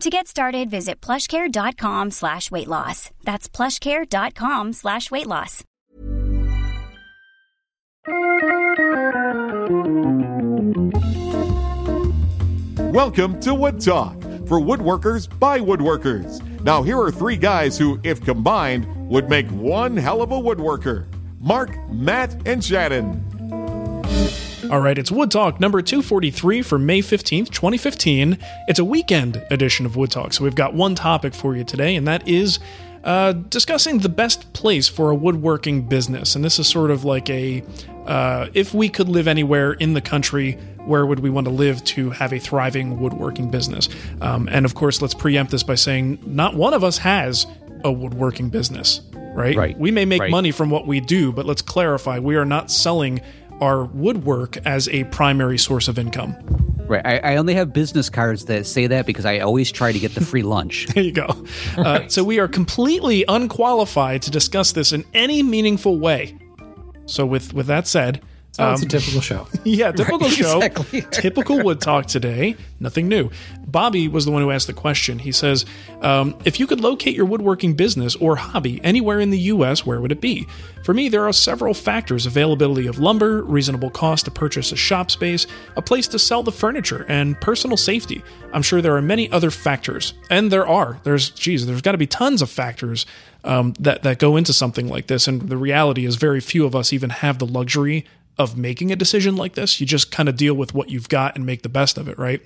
To get started, visit plushcare.com slash weight loss. That's plushcare.com slash weight loss. Welcome to Wood Talk for woodworkers by woodworkers. Now, here are three guys who, if combined, would make one hell of a woodworker Mark, Matt, and Shannon. All right, it's Wood Talk number 243 for May 15th, 2015. It's a weekend edition of Wood Talk, so we've got one topic for you today, and that is uh, discussing the best place for a woodworking business. And this is sort of like a uh, if we could live anywhere in the country, where would we want to live to have a thriving woodworking business? Um, and of course, let's preempt this by saying not one of us has a woodworking business, right? Right. We may make Right. money from what we do, but let's clarify we are not selling our woodwork as a primary source of income. Right. I, I only have business cards that say that because I always try to get the free lunch. There you go. Uh, so we are completely unqualified to discuss this in any meaningful way. So with with that said, So it's a um, typical show. yeah, typical show, exactly. typical wood talk today. Nothing new. Bobby was the one who asked the question. He says, um, "If you could locate your woodworking business or hobby anywhere in the U.S., where would it be?" For me, there are several factors: availability of lumber, reasonable cost to purchase a shop space, a place to sell the furniture, and personal safety. I'm sure there are many other factors, and there are. There's, geez, there's got to be tons of factors um, that that go into something like this. And the reality is, very few of us even have the luxury of making a decision like this. You just kind of deal with what you've got and make the best of it, right?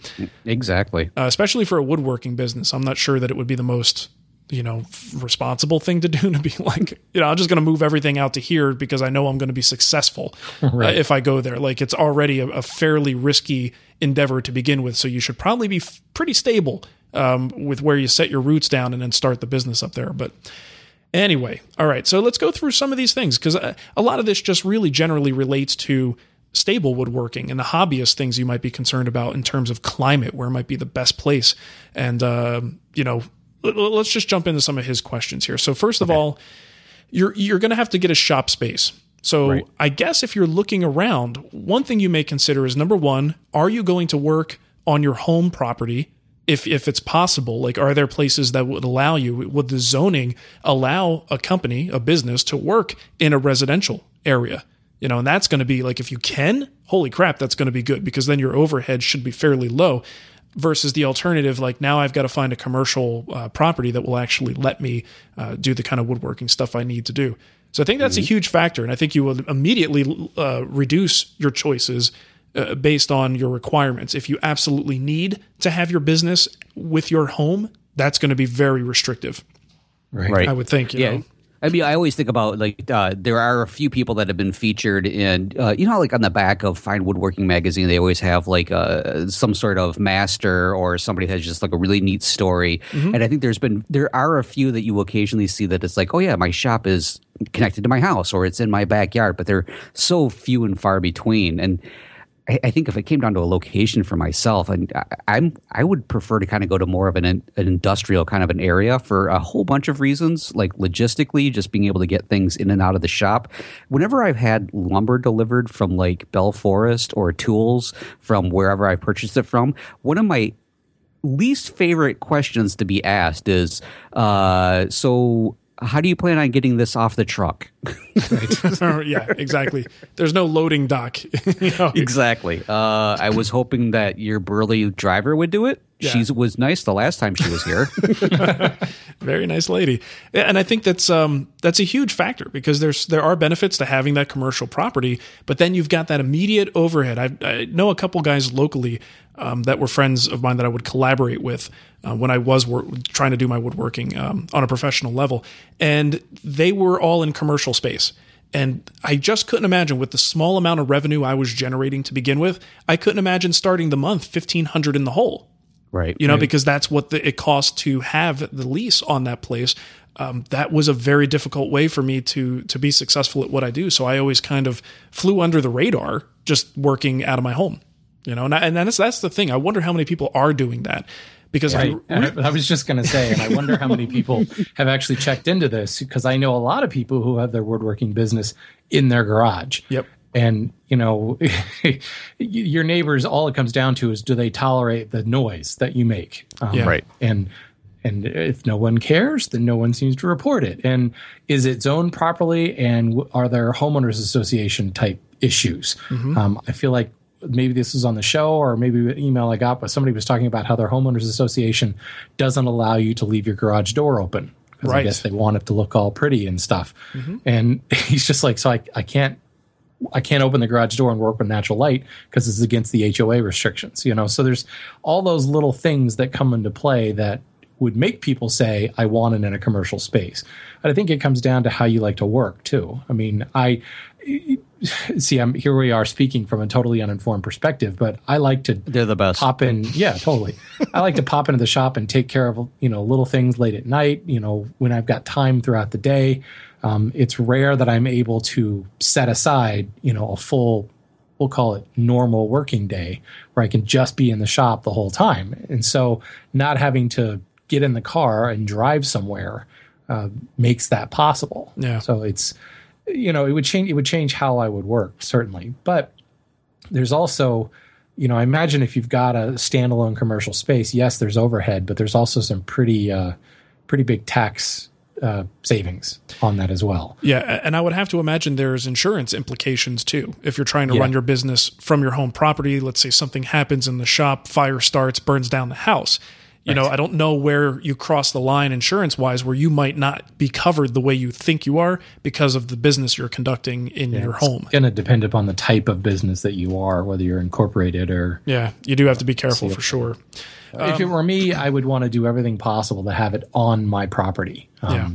exactly. Uh, especially for a woodworking business, I'm not sure that it would be the most you know responsible thing to do to be like you know i'm just going to move everything out to here because i know i'm going to be successful uh, if i go there like it's already a, a fairly risky endeavor to begin with so you should probably be f- pretty stable um, with where you set your roots down and then start the business up there but Anyway, all right, so let's go through some of these things because a, a lot of this just really generally relates to stable woodworking and the hobbyist things you might be concerned about in terms of climate, where might be the best place. And, um, you know, let- let's just jump into some of his questions here. So, first of all, you're, you're going to have to get a shop space. So, Right. I guess if you're looking around, one thing you may consider is number one, are you going to work on your home property? If if it's possible like are there places that would allow you would the zoning allow a company a business to work in a residential area? You know and that's going to be like if you can holy crap that's going to be good because then your overhead should be fairly low versus the alternative like now i've got to find a commercial uh, property that will actually let me uh, do the kind of woodworking stuff i need to do. So i think that's a huge factor and i think you will immediately uh, reduce your choices uh, based on your requirements. If you absolutely need to have your business with your home, that's going to be very restrictive. Right. I would think. You yeah. know? I mean, I always think about like uh, there are a few people that have been featured in, uh, you know, like on the back of Fine Woodworking magazine, they always have like uh, some sort of master or somebody has just like a really neat story. And I think there's been there are a few that you occasionally see that it's like, oh yeah, my shop is connected to my house or it's in my backyard, but they're so few and far between. And I, I, think if it came down to a location for myself, and I, am I would prefer to kind of go to more of an, an industrial kind of an area for a whole bunch of reasons, like logistically, just being able to get things in and out of the shop. Whenever I've had lumber delivered from like Bell Forest or tools from wherever I purchased it from, one of my least favorite questions to be asked is, uh, so how do you plan on getting this off the truck? yeah, exactly. There's no loading dock. you know? Exactly. Uh, I was hoping that your burly driver would do it. Yeah. She was nice the last time she was here. Very nice lady, and I think that's um, that's a huge factor because there's there are benefits to having that commercial property, but then you've got that immediate overhead. I, I know a couple guys locally um, that were friends of mine that I would collaborate with uh, when I was wor- trying to do my woodworking um, on a professional level, and they were all in commercial space. And I just couldn't imagine with the small amount of revenue I was generating to begin with, I couldn't imagine starting the month fifteen hundred in the hole. Right. You know, right. because that's what the, it costs to have the lease on that place. Um, that was a very difficult way for me to to be successful at what I do. So I always kind of flew under the radar, just working out of my home. You know, and, I, and that's that's the thing. I wonder how many people are doing that because I, I, was just going to say, and I wonder how many people have actually checked into this because I know a lot of people who have their woodworking business in their garage. Yep. And you know, your neighbors, all it comes down to is do they tolerate the noise that you make? Um, yeah. Right. And and if no one cares, then no one seems to report it. And is it zoned properly? And are there homeowners association type issues? Mm-hmm. Um, I feel like maybe this was on the show or maybe an email I got, but somebody was talking about how their homeowners association doesn't allow you to leave your garage door open because right. I guess they want it to look all pretty and stuff. Mm-hmm. And he's just like, so I, I can't, I can't open the garage door and work with natural light because it's against the HOA restrictions, you know? So there's all those little things that come into play that would make people say, I want it in a commercial space. But I think it comes down to how you like to work too. I mean, I, see, I'm here. We are speaking from a totally uninformed perspective, but I like to. They're the best. Pop in, yeah, totally. I like to pop into the shop and take care of you know little things late at night. You know, when I've got time throughout the day. Um, it's rare that I'm able to set aside you know a full, we'll call it normal working day where I can just be in the shop the whole time, and so not having to get in the car and drive somewhere uh, makes that possible. Yeah. So it's you know, it would change. It would change how I would work certainly. But there's also, you know, I imagine if you've got a standalone commercial space, yes, there's overhead, but there's also some pretty, uh, pretty big tax uh, savings on that as well. Yeah, and I would have to imagine there's insurance implications too. If you're trying to yeah. run your business from your home property, let's say something happens in the shop, fire starts, burns down the house you right. know, I don't know where you cross the line insurance wise where you might not be covered the way you think you are because of the business you're conducting in yeah, your home. It's going to depend upon the type of business that you are, whether you're incorporated or. Yeah, you do have to be careful for sure. Um, if it were me, I would want to do everything possible to have it on my property. Um, yeah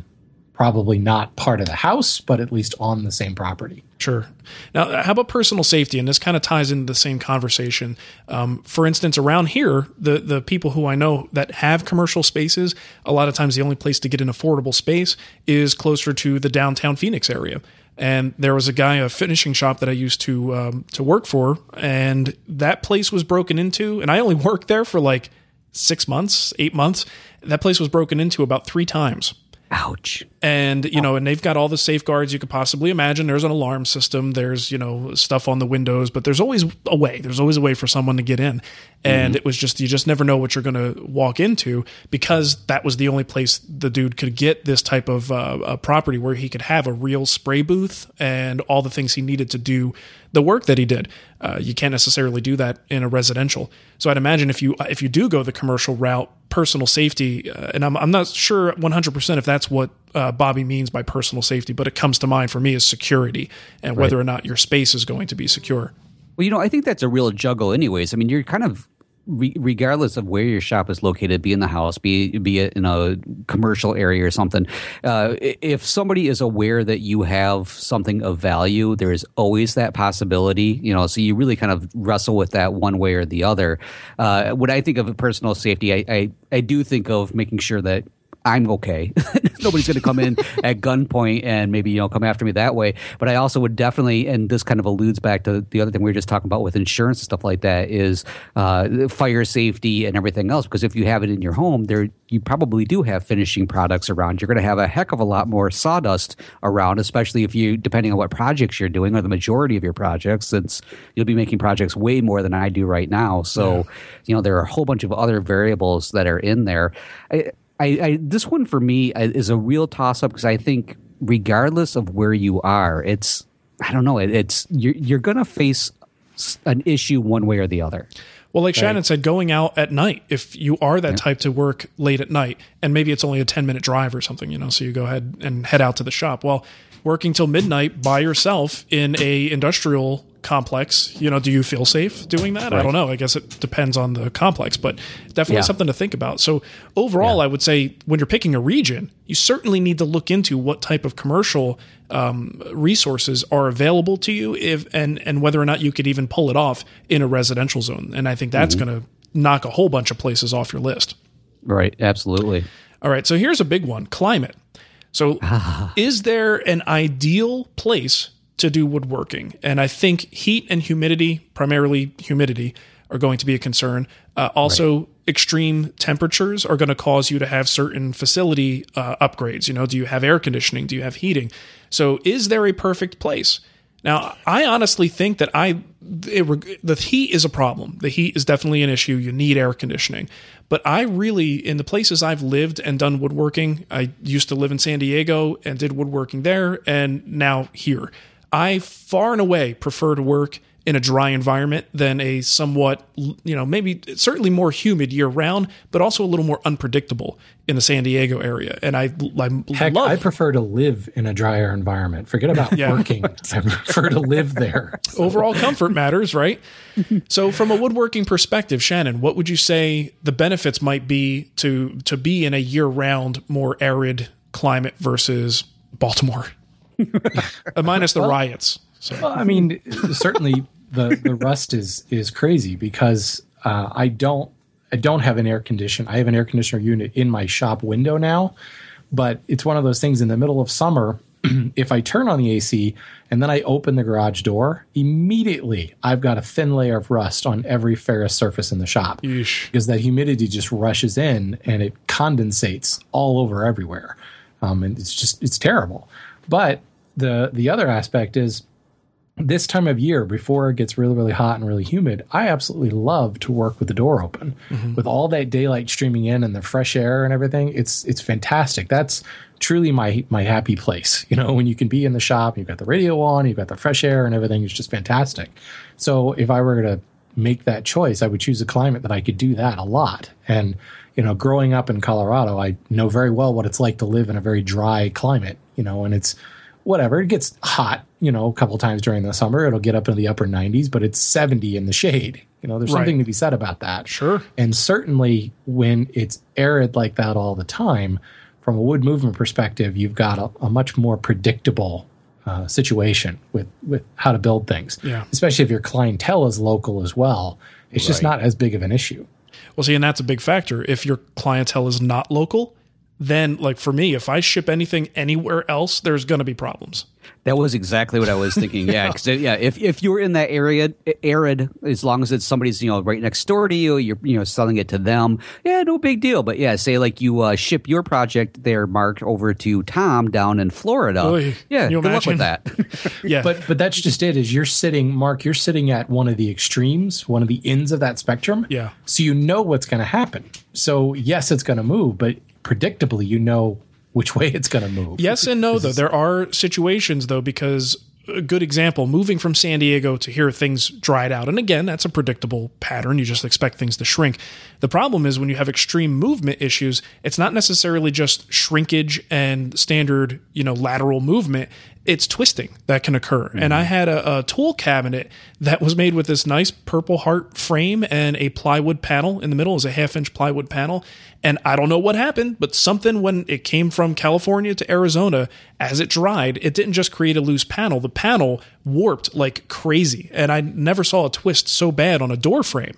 probably not part of the house, but at least on the same property. Sure. Now, how about personal safety? And this kind of ties into the same conversation. Um, for instance, around here, the the people who I know that have commercial spaces, a lot of times the only place to get an affordable space is closer to the downtown Phoenix area. And there was a guy, a finishing shop that I used to um, to work for, and that place was broken into. And I only worked there for like six months, eight months. That place was broken into about three times Ouch. And, you know, and they've got all the safeguards you could possibly imagine. There's an alarm system, there's, you know, stuff on the windows, but there's always a way. There's always a way for someone to get in. And mm-hmm. it was just, you just never know what you're going to walk into because that was the only place the dude could get this type of uh, property where he could have a real spray booth and all the things he needed to do the work that he did. Uh, you can't necessarily do that in a residential. So I'd imagine if you if you do go the commercial route, personal safety, uh, and I'm I'm not sure 100 percent if that's what uh, Bobby means by personal safety, but it comes to mind for me is security and whether or not your space is going to be secure. Well, you know, I think that's a real juggle, anyways. I mean, you're kind of re- regardless of where your shop is located, be in the house, be be it in a commercial area or something. Uh, if somebody is aware that you have something of value, there is always that possibility. You know, so you really kind of wrestle with that one way or the other. Uh, when I think of personal safety, I, I I do think of making sure that I'm okay. Nobody's going to come in at gunpoint and maybe you know come after me that way. But I also would definitely, and this kind of alludes back to the other thing we were just talking about with insurance and stuff like that, is uh, fire safety and everything else. Because if you have it in your home, there you probably do have finishing products around. You're going to have a heck of a lot more sawdust around, especially if you, depending on what projects you're doing, or the majority of your projects, since you'll be making projects way more than I do right now. So, yeah. you know, there are a whole bunch of other variables that are in there. I, I, I this one for me uh, is a real toss up because I think regardless of where you are, it's I don't know, it, it's you're you're going to face an issue one way or the other. Well, like right. Shannon said, going out at night, if you are that yeah. type to work late at night, and maybe it's only a 10 minute drive or something, you know, so you go ahead and head out to the shop. Well, working till midnight by yourself in a industrial complex, you know, do you feel safe doing that? Right. I don't know. I guess it depends on the complex, but definitely yeah. something to think about. So overall, yeah. I would say when you're picking a region, you certainly need to look into what type of commercial um, resources are available to you, if and and whether or not you could even pull it off in a residential zone. And I think that's mm-hmm. going to knock a whole bunch of places off your list. Right. Absolutely. All right. So here's a big one: climate. So, is there an ideal place to do woodworking. And I think heat and humidity, primarily humidity, are going to be a concern. Uh, also, right. extreme temperatures are going to cause you to have certain facility uh, upgrades. You know, do you have air conditioning? Do you have heating? So, is there a perfect place? Now, I honestly think that I it, the heat is a problem. The heat is definitely an issue. You need air conditioning. But I really, in the places I've lived and done woodworking, I used to live in San Diego and did woodworking there, and now here. I far and away prefer to work in a dry environment than a somewhat, you know, maybe certainly more humid year round, but also a little more unpredictable in the San Diego area. And I, I Heck, love, I prefer to live in a drier environment. Forget about yeah. working. I prefer to live there. Overall comfort matters, right? so, from a woodworking perspective, Shannon, what would you say the benefits might be to to be in a year round, more arid climate versus Baltimore? Uh, minus the well, riots. So. Well, I mean, certainly the the rust is is crazy because uh, I don't I don't have an air conditioner. I have an air conditioner unit in my shop window now, but it's one of those things in the middle of summer. if I turn on the AC and then I open the garage door, immediately I've got a thin layer of rust on every ferrous surface in the shop Yeesh. because that humidity just rushes in and it condensates all over everywhere. Um, and it's just it's terrible. But the the other aspect is this time of year before it gets really really hot and really humid i absolutely love to work with the door open. Mm-hmm. with all that daylight streaming in and the fresh air and everything it's it's fantastic. That's truly my my happy place. You know when you can be in the shop you've got the radio on you've got the fresh air and everything it's just fantastic. So if i were to make that choice i would choose a climate that i could do that a lot. And you know growing up in colorado i know very well what it's like to live in a very dry climate you know and it's whatever. It gets hot, you know, a couple times during the summer. It'll get up into the upper 90s, but it's 70 in the shade. You know, there's right. something to be said about that. Sure. And certainly when it's arid like that all the time, from a wood movement perspective, you've got a, a much more predictable uh, situation with with how to build things. Yeah. Especially if your clientele is local as well, it's right. just not as big of an issue. Well, see, and that's a big factor. If your clientele is not local, then like for me, if I ship anything anywhere else, there's going to be problems. That was exactly what I was thinking. Yeah, because yeah, if if you're in that area, arid, as long as it's somebody's you know right next door to you, you're you know selling it to them. Yeah, no big deal. But yeah, say like you uh, ship your project there, Mark, over to Tom down in Florida. Oy, yeah, good imagine? luck with that. yeah, but but that's just it. Is you're sitting, Mark? You're sitting at one of the extremes, one of the ends of that spectrum. Yeah. So you know what's going to happen. So yes, it's going to move, but predictably you know which way it's going to move. Yes and no, though. There are situations, though, because a good example moving from San Diego to here, things dried out. And again, that's a predictable pattern. You just expect things to shrink. The problem is when you have extreme movement issues, it's not necessarily just shrinkage and standard, you know, lateral movement it's twisting that can occur. Mm-hmm. And I had a, a, tool cabinet that was made with this nice purple heart frame and a plywood panel in the middle is a half inch plywood panel. And I don't know what happened, but something when it came from California to Arizona, as it dried, it didn't just create a loose panel. The panel warped like crazy. And I never saw a twist so bad on a door frame.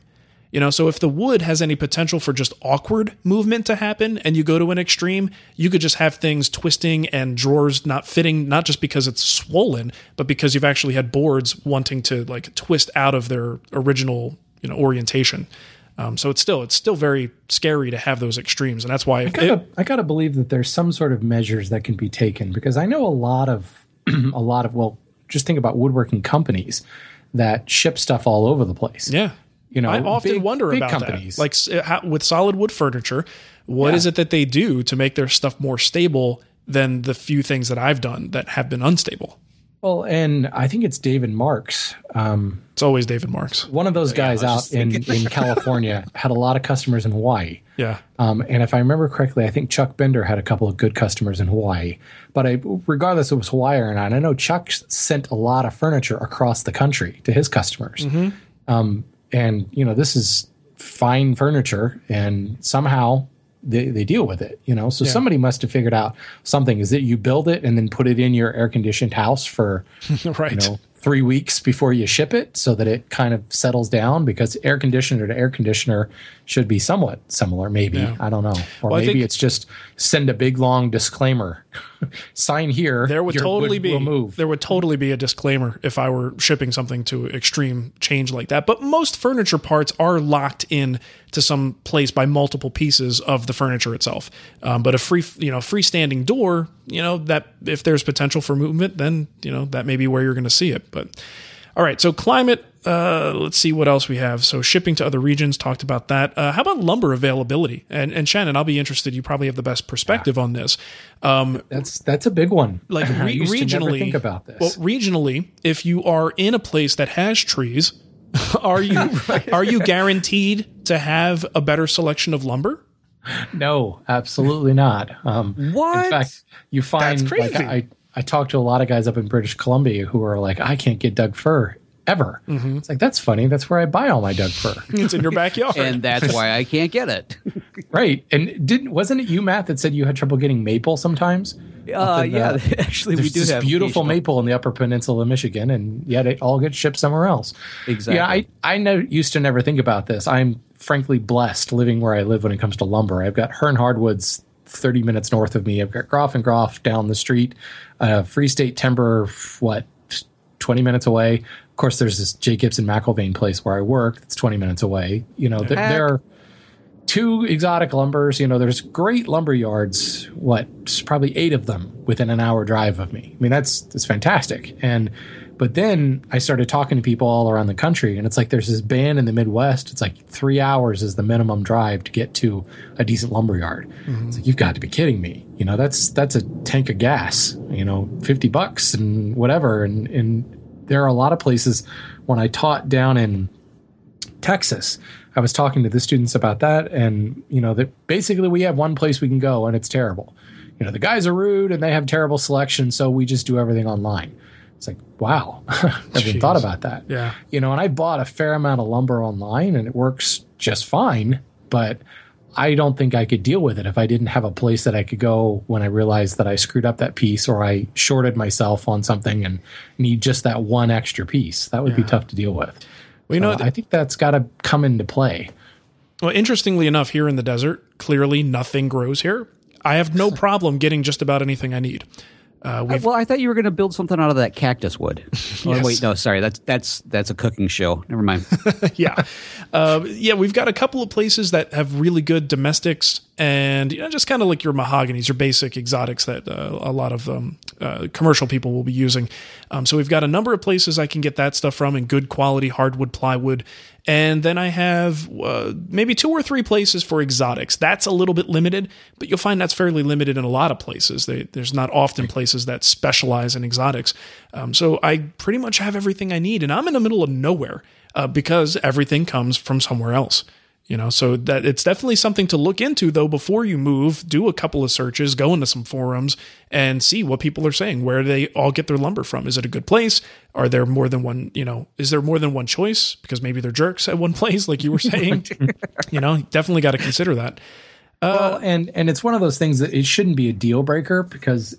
You know, so if the wood has any potential for just awkward movement to happen and you go to an extreme, you could just have things twisting and drawers not fitting, not just because it's swollen, but because you've actually had boards wanting to like twist out of their original, you know, orientation. Um, so it's still it's still very scary to have those extremes, and that's why I gotta, I gotta believe that there's some sort of measures that can be taken because I know a lot of a lot of well, just think about woodworking companies that ship stuff all over the place. Yeah, you know, I often big- wonder big about companies. that. Like how, with solid wood furniture, what is Yeah. it that they do to make their stuff more stable than the few things that I've done that have been unstable? Well, and I think it's David Marks. Um, It's always David Marks. one of those guys out in, in California had a lot of customers in Hawaii. Yeah, Um, and if I remember correctly, I think Chuck Bender had a couple of good customers in Hawaii. But I, regardless if it was Hawaii or not, I know Chuck sent a lot of furniture across the country to his customers. Um, and you know, this is fine furniture, and somehow they, they deal with it. You know, so somebody must have figured out something. Is that you build it and then put it in your air conditioned house for right. you know three weeks before you ship it so that it kind of settles down because air conditioner to air conditioner should be somewhat similar maybe Yeah. i don't know or Well, maybe it's just send a big long disclaimer sign here there would totally be move there would totally be a disclaimer if I were shipping something to extreme change like that. But most furniture parts are locked in to some place by multiple pieces of the furniture itself. Um, but a free you know freestanding door, you know that if there's potential for movement, then you know that may be where you're going to see it. But all right, so climate. Uh, let's see what else we have. So shipping to other regions, talked about that. Uh, how about lumber availability? And and Shannon, I'll be interested. You probably have the best perspective on this. that's that's a big one like re- regionally think about this Well, regionally, if you are in a place that has trees, are you are you guaranteed to have a better selection of lumber? no absolutely not um What? in fact you find That's like i i talked to a lot of guys up in british columbia who are like i can't get doug fir ever Mm-hmm. it's like that's funny that's where i buy all my doug fir It's in your backyard. and that's why I can't get it. Right. And didn't wasn't it you, Matt, that said you had trouble getting maple sometimes? Uh, in, yeah, uh, actually, we do this have beautiful maple in the upper peninsula of Michigan, and yet it all gets shipped somewhere else. Exactly. Yeah, I, I know, used to never think about this. I'm frankly blessed living where I live when it comes to lumber. I've got Hearn Hardwoods 30 minutes north of me. I've got Groff and Groff down the street. Uh, Free State Timber, what, 20 minutes away. Of course, there's this J. Gibson McIlvain place where I work that's 20 minutes away. You know, th- there are two exotic lumbers. You know, there's great lumber yards. What, probably eight of them within an hour drive of me. I mean, that's that's fantastic. And but then I started talking to people all around the country, and it's like there's this band in the Midwest. It's like three hours is the minimum drive to get to a decent lumber yard. Mm-hmm. It's like you've got to be kidding me. You know, that's that's a tank of gas. You know, fifty bucks and whatever. And and there are a lot of places when I taught down in Texas. I was talking to the students about that, and you know that basically we have one place we can go, and it's terrible. You know, the guys are rude and they have terrible selection, so we just do everything online. It's like, wow, I've never even thought about that. Yeah. You know, and I bought a fair amount of lumber online, and it works just fine. But I don't think I could deal with it if I didn't have a place that I could go when I realized that I screwed up that piece or I shorted myself on something and need just that one extra piece. That would be tough to deal with. well, you know, Uh, I think that's got to come into play. well, interestingly enough, here in the desert, clearly nothing grows here. I have no problem getting just about anything I need. Uh, Uh, well, I thought you were going to build something out of that cactus wood. Oh, wait, no, sorry. That's that's that's a cooking show. Never mind. yeah, uh, yeah. We've got a couple of places that have really good domestics, and you know, just kind of like your mahoganies, your basic exotics that uh, a lot of um, uh, commercial people will be using. Um, so we've got a number of places I can get that stuff from in good quality hardwood plywood, and then I have uh, maybe two or three places for exotics. That's a little bit limited, but you'll find that's fairly limited in a lot of places. They, there's not often places that specialize in exotics. Um, so I pretty much have everything I need, and I'm in the middle of nowhere uh, because everything comes from somewhere else. You know, so that it's definitely something to look into though before you move. Do a couple of searches, go into some forums, and see what people are saying. Where they all get their lumber from? Is it a good place? Are there more than one? You know, is there more than one choice? Because maybe they're jerks at one place, like you were saying. you know, definitely got to consider that. Uh, well, and and it's one of those things that it shouldn't be a deal breaker because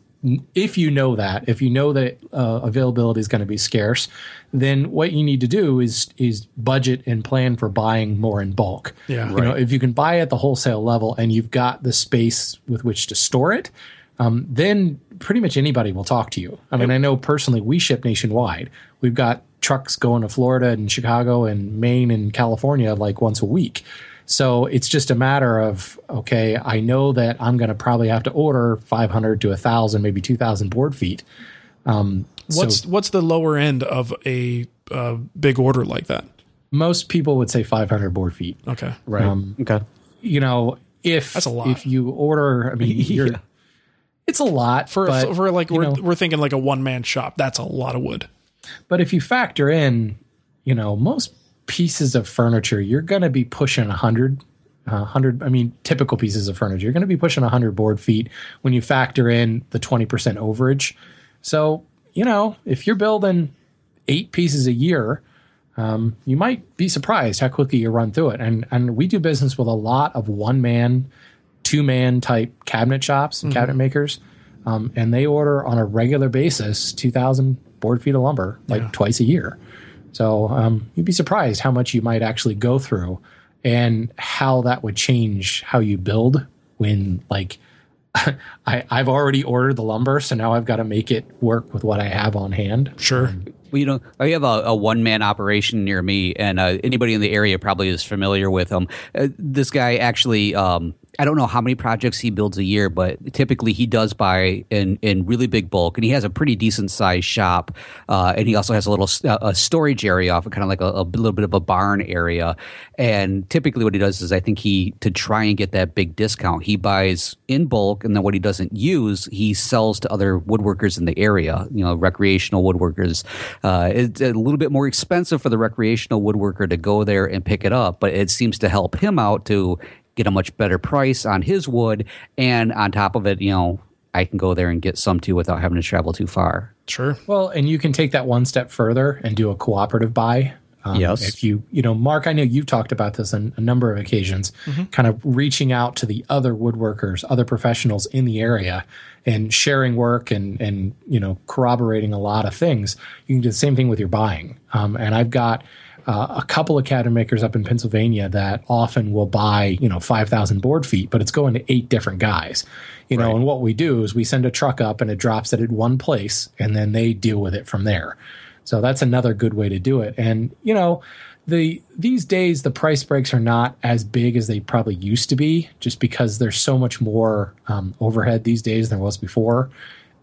if you know that, if you know that uh, availability is going to be scarce, then what you need to do is is budget and plan for buying more in bulk. Yeah. you know, if you can buy at the wholesale level and you've got the space with which to store it, um, then pretty much anybody will talk to you. I mean, I know personally we ship nationwide. We've got trucks going to Florida and Chicago and Maine and California like once a week. So it's just a matter of okay, I know that I'm going to probably have to order 500 to 1,000, maybe 2,000 board feet. Um, What's so what's the lower end of a uh, big order like that? most people would say 500 board feet. Okay, Right. Um, okay. You know, if That's a lot. if you order, I mean, you're, Yeah. it's a lot for but, for like we're know, we're thinking like a one man shop. That's a lot of wood. But if you factor in, you know, most pieces of furniture, you're going to be pushing 100, uh, 100, I mean, typical pieces of furniture, you're going to be pushing 100 board feet when you factor in the 20% overage. So, you know, if you're building eight pieces a year, um, you might be surprised how quickly you run through it. And and we do business with a lot of one man, two man type cabinet shops and cabinet makers, um, and they order on a regular basis two thousand board feet of lumber like twice a year. So um, you'd be surprised how much you might actually go through, and how that would change how you build when like. I, I've already ordered the lumber, so now I've got to make it work with what I have on hand. Sure. Well, you know, I have a, a one man operation near me, and uh, anybody in the area probably is familiar with him. Uh, this guy actually, um, I don't know how many projects he builds a year, but typically he does buy in in really big bulk, and he has a pretty decent sized shop, uh, and he also has a little uh, a storage area off, kind of like a, a little bit of a barn area. And typically, what he does is, I think he to try and get that big discount, he buys in bulk, and then what he doesn't use, he sells to other woodworkers in the area. You know, recreational woodworkers. Uh, it's a little bit more expensive for the recreational woodworker to go there and pick it up, but it seems to help him out to get a much better price on his wood. And on top of it, you know, I can go there and get some too without having to travel too far. Sure. Well, and you can take that one step further and do a cooperative buy. Um, Yes. If you, you know, Mark, I know you've talked about this on a number of occasions, kind of reaching out to the other woodworkers, other professionals in the area and sharing work and, and, you know, corroborating a lot of things. You can do the same thing with your buying. Um, and I've got, uh, a couple of cabinet makers up in Pennsylvania that often will buy, you know, 5,000 board feet, but it's going to eight different guys. You know, and what we do is we send a truck up and it drops it at one place and then they deal with it from there. So that's another good way to do it. And, you know, the these days the price breaks are not as big as they probably used to be just because there's so much more um, overhead these days than there was before.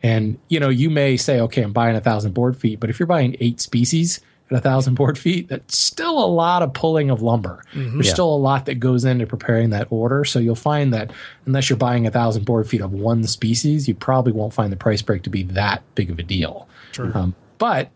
And, you know, you may say, okay, I'm buying a thousand board feet, but if you're buying eight species, at a thousand board feet, that's still a lot of pulling of lumber. There's still a lot that goes into preparing that order. So you'll find that unless you're buying a thousand board feet of one species, you probably won't find the price break to be that big of a deal. Sure. Um, but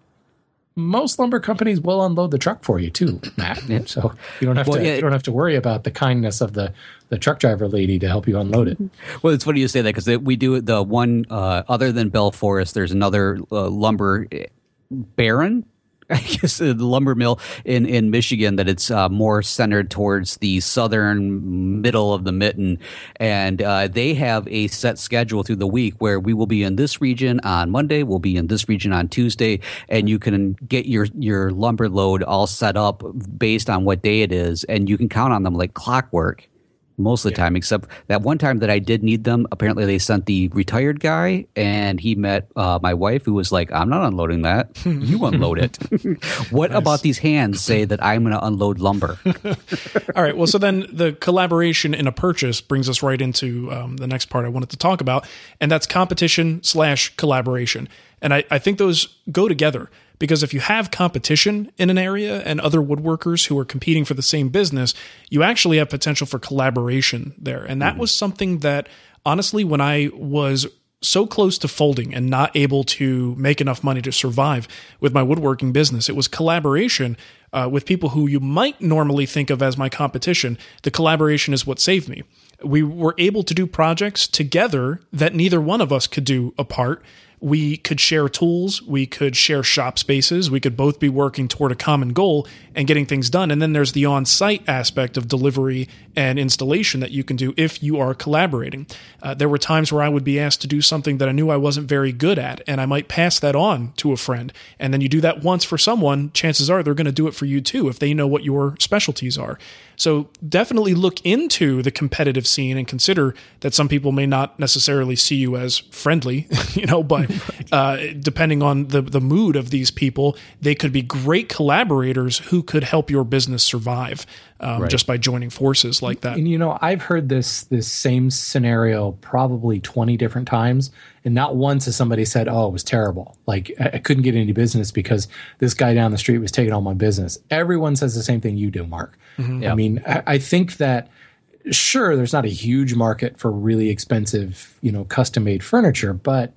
most lumber companies will unload the truck for you too, Matt. So you don't have Well, to yeah. you don't have to worry about the kindness of the the truck driver lady to help you unload it. Well, it's funny you say that because we do the one uh, other than Bell Forest. There's another uh, lumber eh, baron. I guess uh, the lumber mill in, in Michigan that it's uh, more centered towards the southern middle of the mitten, and uh, they have a set schedule through the week where we will be in this region on Monday, we'll be in this region on Tuesday, and you can get your your lumber load all set up based on what day it is, and you can count on them like clockwork most of the time, except that one time that I did need them. Apparently, they sent the retired guy, and he met uh, my wife, who was like, "I'm not unloading that. You unload it." what about these hands say that I'm going to unload lumber? All right. Well, so then the collaboration in a purchase brings us right into um, the next part I wanted to talk about, and that's competition slash collaboration. And I, I think those go together because if you have competition in an area and other woodworkers who are competing for the same business, you actually have potential for collaboration there. And that was something that honestly, when I was so close to folding and not able to make enough money to survive with my woodworking business. It was collaboration uh, with people who you might normally think of as my competition. The collaboration is what saved me. We were able to do projects together that neither one of us could do apart we could share tools, we could share shop spaces, we could both be working toward a common goal and getting things done. And then there's the on site aspect of delivery and installation that you can do if you are collaborating. Uh, there were times where I would be asked to do something that I knew I wasn't very good at, and I might pass that on to a friend. And then you do that once for someone, chances are they're going to do it for you too if they know what your specialties are. So definitely look into the competitive scene and consider that some people may not necessarily see you as friendly, you know, but uh, depending on the, the mood of these people, they could be great collaborators who could help your business survive um, right. just by joining forces like that. And you know, I've heard this this same scenario probably twenty different times, and not once has somebody said, "Oh, it was terrible. Like I, I couldn't get any business because this guy down the street was taking all my business." Everyone says the same thing you do, Mark. Mm-hmm. Yep. I mean, I, I think that sure, there's not a huge market for really expensive, you know, custom made furniture, but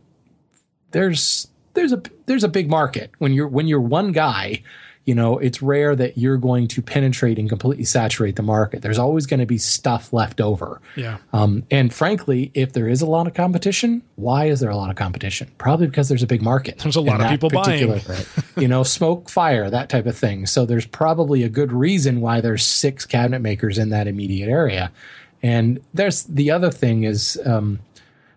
there's there's a there's a big market when you're when you're one guy you know, it's rare that you're going to penetrate and completely saturate the market. There's always going to be stuff left over. Yeah. Um, and frankly, if there is a lot of competition, why is there a lot of competition? Probably because there's a big market. There's a lot of people buying. you know, smoke, fire, that type of thing. So there's probably a good reason why there's six cabinet makers in that immediate area. And there's the other thing is um,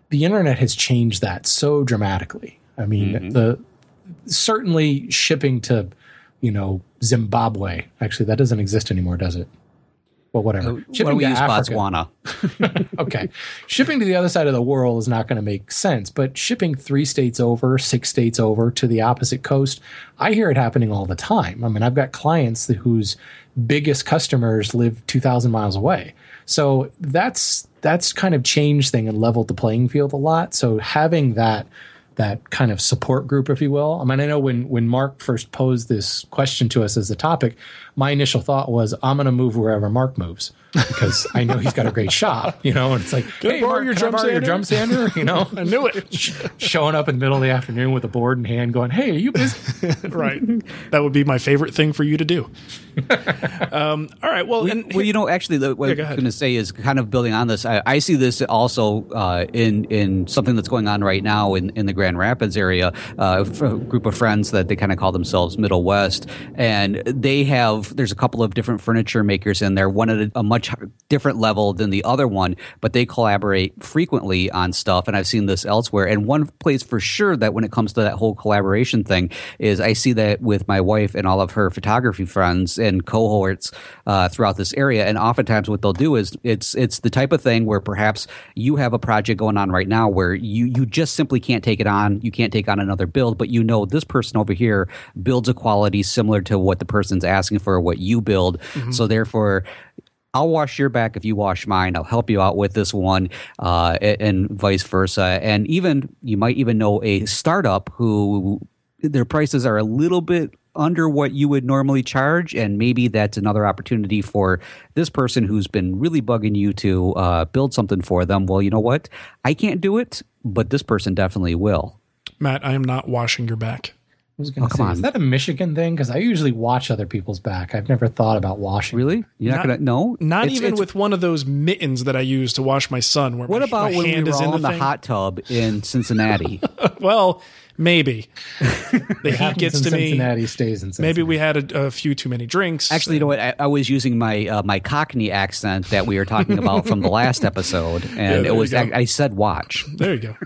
the internet has changed that so dramatically. I mean, mm-hmm. the certainly shipping to you know, Zimbabwe. Actually, that doesn't exist anymore, does it? Well, whatever. Uh, shipping we use Africa. Botswana? okay. Shipping to the other side of the world is not going to make sense, but shipping three states over, six states over to the opposite coast, I hear it happening all the time. I mean, I've got clients whose biggest customers live 2,000 miles away. So that's that's kind of changed thing and leveled the playing field a lot. So having that that kind of support group, if you will. I mean, I know when when Mark first posed this question to us as a topic, my initial thought was, I'm going to move wherever Mark moves because I know he's got a great shop, you know. And it's like, hey, Mark, your drum, your drum sander, you know. I knew it. Showing up in the middle of the afternoon with a board in hand, going, "Hey, are you busy?" right. That would be my favorite thing for you to do. Um, all right. Well, well, and, well you know, actually, the, what yeah, I'm going to say is kind of building on this. I, I see this also uh, in in something that's going on right now in, in the Grand Rapids area. Uh, a group of friends that they kind of call themselves Middle West, and they have there's a couple of different furniture makers in there, one at a, a, much different level than the other one, but they collaborate frequently on stuff. And I've seen this elsewhere. And one place for sure that when it comes to that whole collaboration thing is I see that with my wife and all of her photography friends and cohorts uh, throughout this area. And oftentimes what they'll do is it's it's the type of thing where perhaps you have a project going on right now where you you just simply can't take it on. You can't take on another build, but you know this person over here builds a quality similar to what the person's asking for, what you you build. Mm-hmm. So therefore, I'll wash your back if you wash mine. I'll help you out with this one, uh, and vice versa. And even you might even know a startup who their prices are a little bit under what you would normally charge, and maybe that's another opportunity for this person who's been really bugging you to uh, build something for them. Well, you know what? I can't do it, but this person definitely will. Matt, I am not washing your back was going to oh, say, on. is that a Michigan thing? Because I usually watch other people's back. I've never thought about washing. Really? You're not, not going to? No, not it's, even it's, with one of those mittens that I use to wash my son. Where what my, about my when hand we were is in the, the hot tub in Cincinnati? well, maybe the heat gets to me. Cincinnati stays in Cincinnati. Maybe we had a, a, few too many drinks. Actually, you know what? I, I was using my uh, my Cockney accent that we were talking about from the last episode, and yeah, it was I, I said watch. There you go.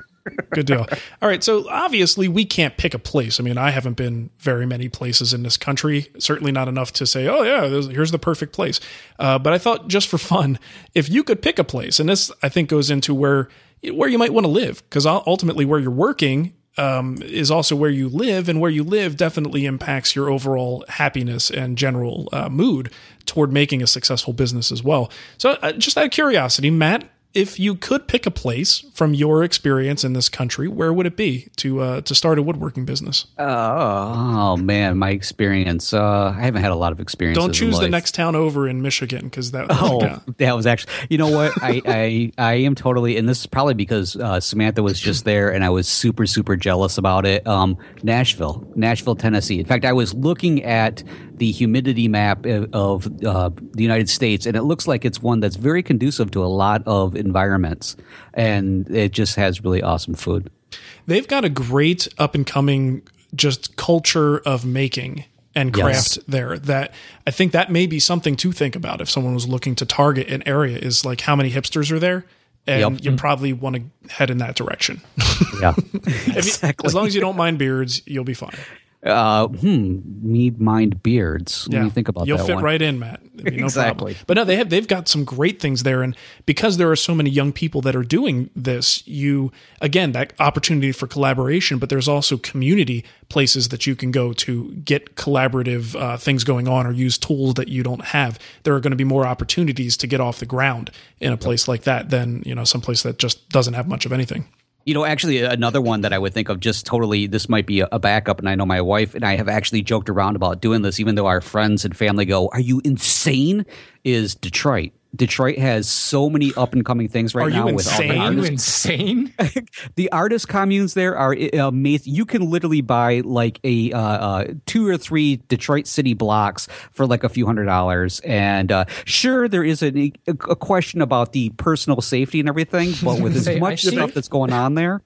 Good deal. All right. So obviously, we can't pick a place. I mean, I haven't been very many places in this country. Certainly not enough to say, oh, yeah, here's the perfect place. Uh, but I thought, just for fun, if you could pick a place, and this I think goes into where where you might want to live, because ultimately, where you're working um, is also where you live, and where you live definitely impacts your overall happiness and general uh, mood toward making a successful business as well. So, uh, just out of curiosity, Matt, if you could pick a place from your experience in this country, where would it be to uh, to start a woodworking business? Uh, oh man, my experience. Uh, I haven't had a lot of experience. Don't choose the next town over in Michigan because that. Oh, that was actually. You know what? I, I I am totally, and this is probably because uh, Samantha was just there, and I was super super jealous about it. Um, Nashville, Nashville, Tennessee. In fact, I was looking at the humidity map of uh, the United States, and it looks like it's one that's very conducive to a lot of environments, and it just has really awesome food. They've got a great up and coming just culture of making and craft Yes. there that I think that may be something to think about if someone was looking to target an area is like how many hipsters are there and Yep. you probably want to head in that direction. Yeah. Exactly. as long as you don't mind beards, you'll be fine. Uh, hmm. Me mind beards. Let me think about that. You'll that fit one. right in, Matt. No Exactly. problem. But no, they have they've got some great things there, and because there are so many young people that are doing this, you again that opportunity for collaboration. But there's also community places that you can go to get collaborative uh, things going on or use tools that you don't have. There are going to be more opportunities to get off the ground in a place like that than you know some place that just doesn't have much of anything. You know, actually, another one that I would think of just totally, this might be a- backup. And I know my wife and I have actually joked around about doing this, even though our friends and family go, Are you insane? Is Detroit. Detroit has so many up and coming things right Are you now with all the insane? Are you artists. insane? the artist communes there are uh, amazing. You can literally buy like a uh, uh, two or three Detroit city blocks for like a few hundred dollars. And uh, sure, there is a, a question about the personal safety and everything, but with as Say, I much see- stuff that's going on there,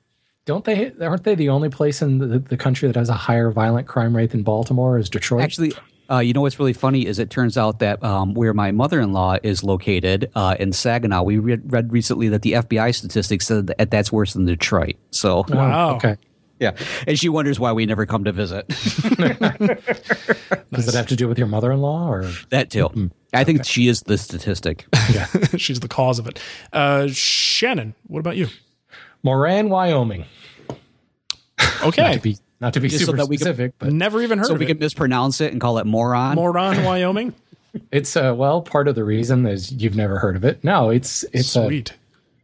Don't they? Aren't they the only place in the, the country that has a higher violent crime rate than Baltimore? Is Detroit? Actually, uh, you know what's really funny is it turns out that um, where my mother-in-law is located uh, in Saginaw, we read, read recently that the FBI statistics said that that's worse than Detroit. So Oh, Wow. Okay. yeah, and she wonders why we never come to visit. Does it have to do with your mother-in-law or? that too. I think she is the statistic. Yeah, She's the cause of it. Uh, Shannon, what about you? Moran, Wyoming. Okay, To be not to be Just so super that we can- specific, but never even heard so of we it. can mispronounce it and call it moron. Moron, Wyoming. it's uh, well part of the reason is you've never heard of it. No, it's it's a Sweet.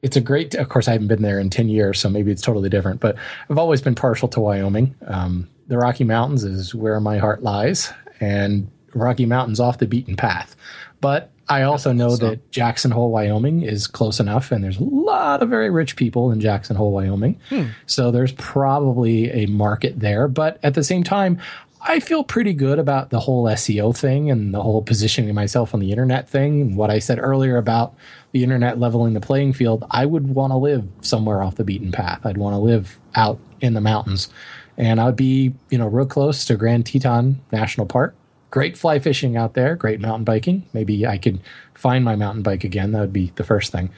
it's a great. Of course, I haven't been there in ten years, so maybe it's totally different. But I've always been partial to Wyoming. Um, the Rocky Mountains is where my heart lies, and Rocky Mountains off the beaten path. But I also know that Jackson Hole, Wyoming, is close enough, and there's a lot of very rich people in Jackson Hole, Wyoming. Hmm. So there's probably a market there. But at the same time, I feel pretty good about the whole SEO thing and the whole positioning myself on the internet thing. And what I said earlier about the internet leveling the playing field, I would want to live somewhere off the beaten path. I'd want to live out in the mountains. And I would be, you know, real close to Grand Teton National Park. Great fly fishing out there, great mountain biking. Maybe I could find my mountain bike again. That would be the first thing.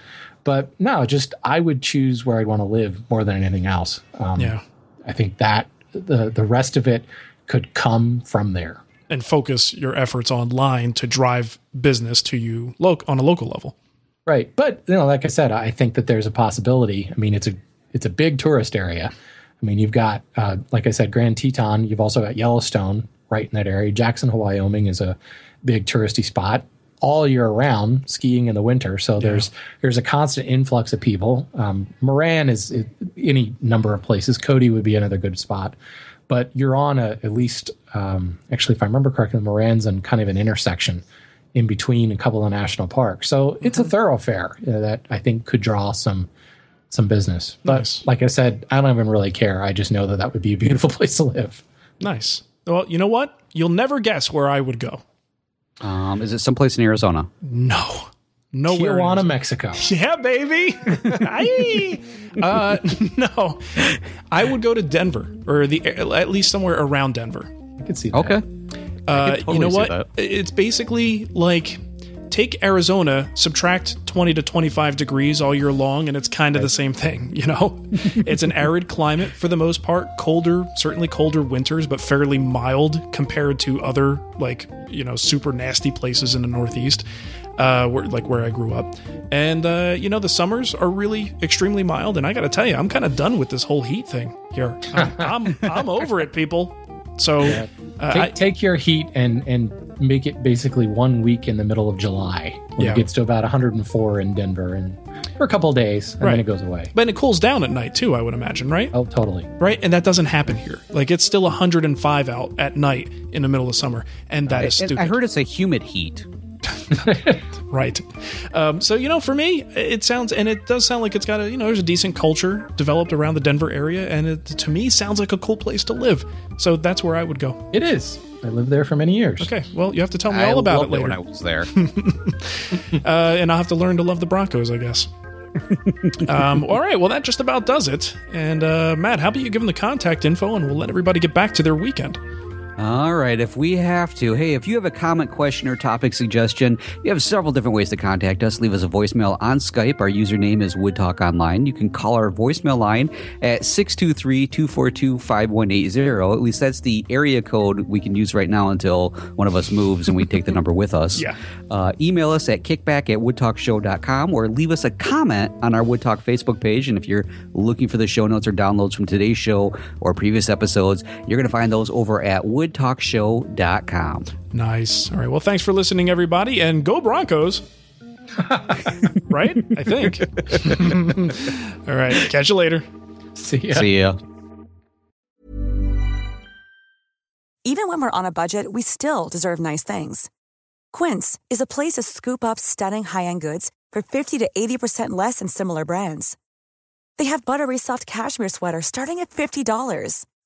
But no, just I would choose where I'd want to live more than anything else. Um, Yeah. I think that the the rest of it could come from there. And focus your efforts online to drive business to you lo- on a local level. Right. But you know, like I said, I think that there's a possibility. I mean, it's a it's a big tourist area. I mean, you've got uh, like I said, Grand Teton. You've also got Yellowstone right in that area. Jackson Hole, Wyoming is a big touristy spot all year round, skiing in the winter. So there's there's a constant influx of people. Um, Moran is is any number of places. Cody would be another good spot. But you're on a at least um, actually, if I remember correctly, Moran's on kind of an intersection in between a couple of national parks. So it's a thoroughfare uh, that I think could draw some some business. But Nice. like I said, I don't even really care. I just know that that would be a beautiful place to live. Nice. Well, you know what? You'll never guess where I would go. Um, is it someplace in Arizona? No. Nowhere. in Tijuana, Mexico. Yeah, baby. Aye. uh, no, I would go to Denver or the at least somewhere around Denver. I could see that. Okay. Uh, totally you know see what? that. It's basically like take Arizona, subtract 20 to 25 degrees all year long, and it's kind of the same thing. You know, it's an arid climate for the most part, colder, certainly colder winters, but fairly mild compared to other like you know super nasty places in the Northeast. Uh, where, like where I grew up, and uh, you know the summers are really extremely mild. And I got to tell you, I'm kind of done with this whole heat thing here. I'm I'm, I'm over it, people. So uh, Take, I, take your heat and and make it basically one week in the middle of July when Yeah. it gets to about 104 in Denver and for a couple of days and Right. then it goes away. But it cools down at night too, I would imagine, right? Oh, totally. Right? And that doesn't happen here. Like it's still 105 out at night in the middle of summer, and that is And stupid. I heard it's a humid heat. right. Um, so you know, for me, it sounds and it does sound like it's got a you know there's a decent culture developed around the Denver area, and it to me sounds like a cool place to live. So that's where I would go. It is. I lived there for many years. Okay. Well, you have to tell me I all about it loved later, when I was there. uh, and I'll have to learn to love the Broncos, I guess. um, all right, well, that just about does it. And uh, Matt, how about you give them the contact info and we'll let everybody get back to their weekend? All right, if we have to, hey, if you have a comment, question, or topic suggestion, you have several different ways to contact us. Leave us a voicemail on Skype. Our username is Wood Talk Online. You can call our voicemail line at 623 242 5180. At least that's the area code we can use right now until one of us moves and we take the number with us. Yeah. Uh, email us at kickback at woodtalkshow.com or leave us a comment on our WoodTalk Facebook page. And if you're looking for the show notes or downloads from today's show or previous episodes, you're going to find those over at Wood woodtalkshow.com. Nice. All right. Well, thanks for listening, everybody, and go Broncos. right? I think. All right. Catch you later. See ya. See ya. Even when we're on a budget, we still deserve nice things. Quince is a place to scoop up stunning high end goods for 50 to 80% less than similar brands. They have buttery soft cashmere sweaters starting at $50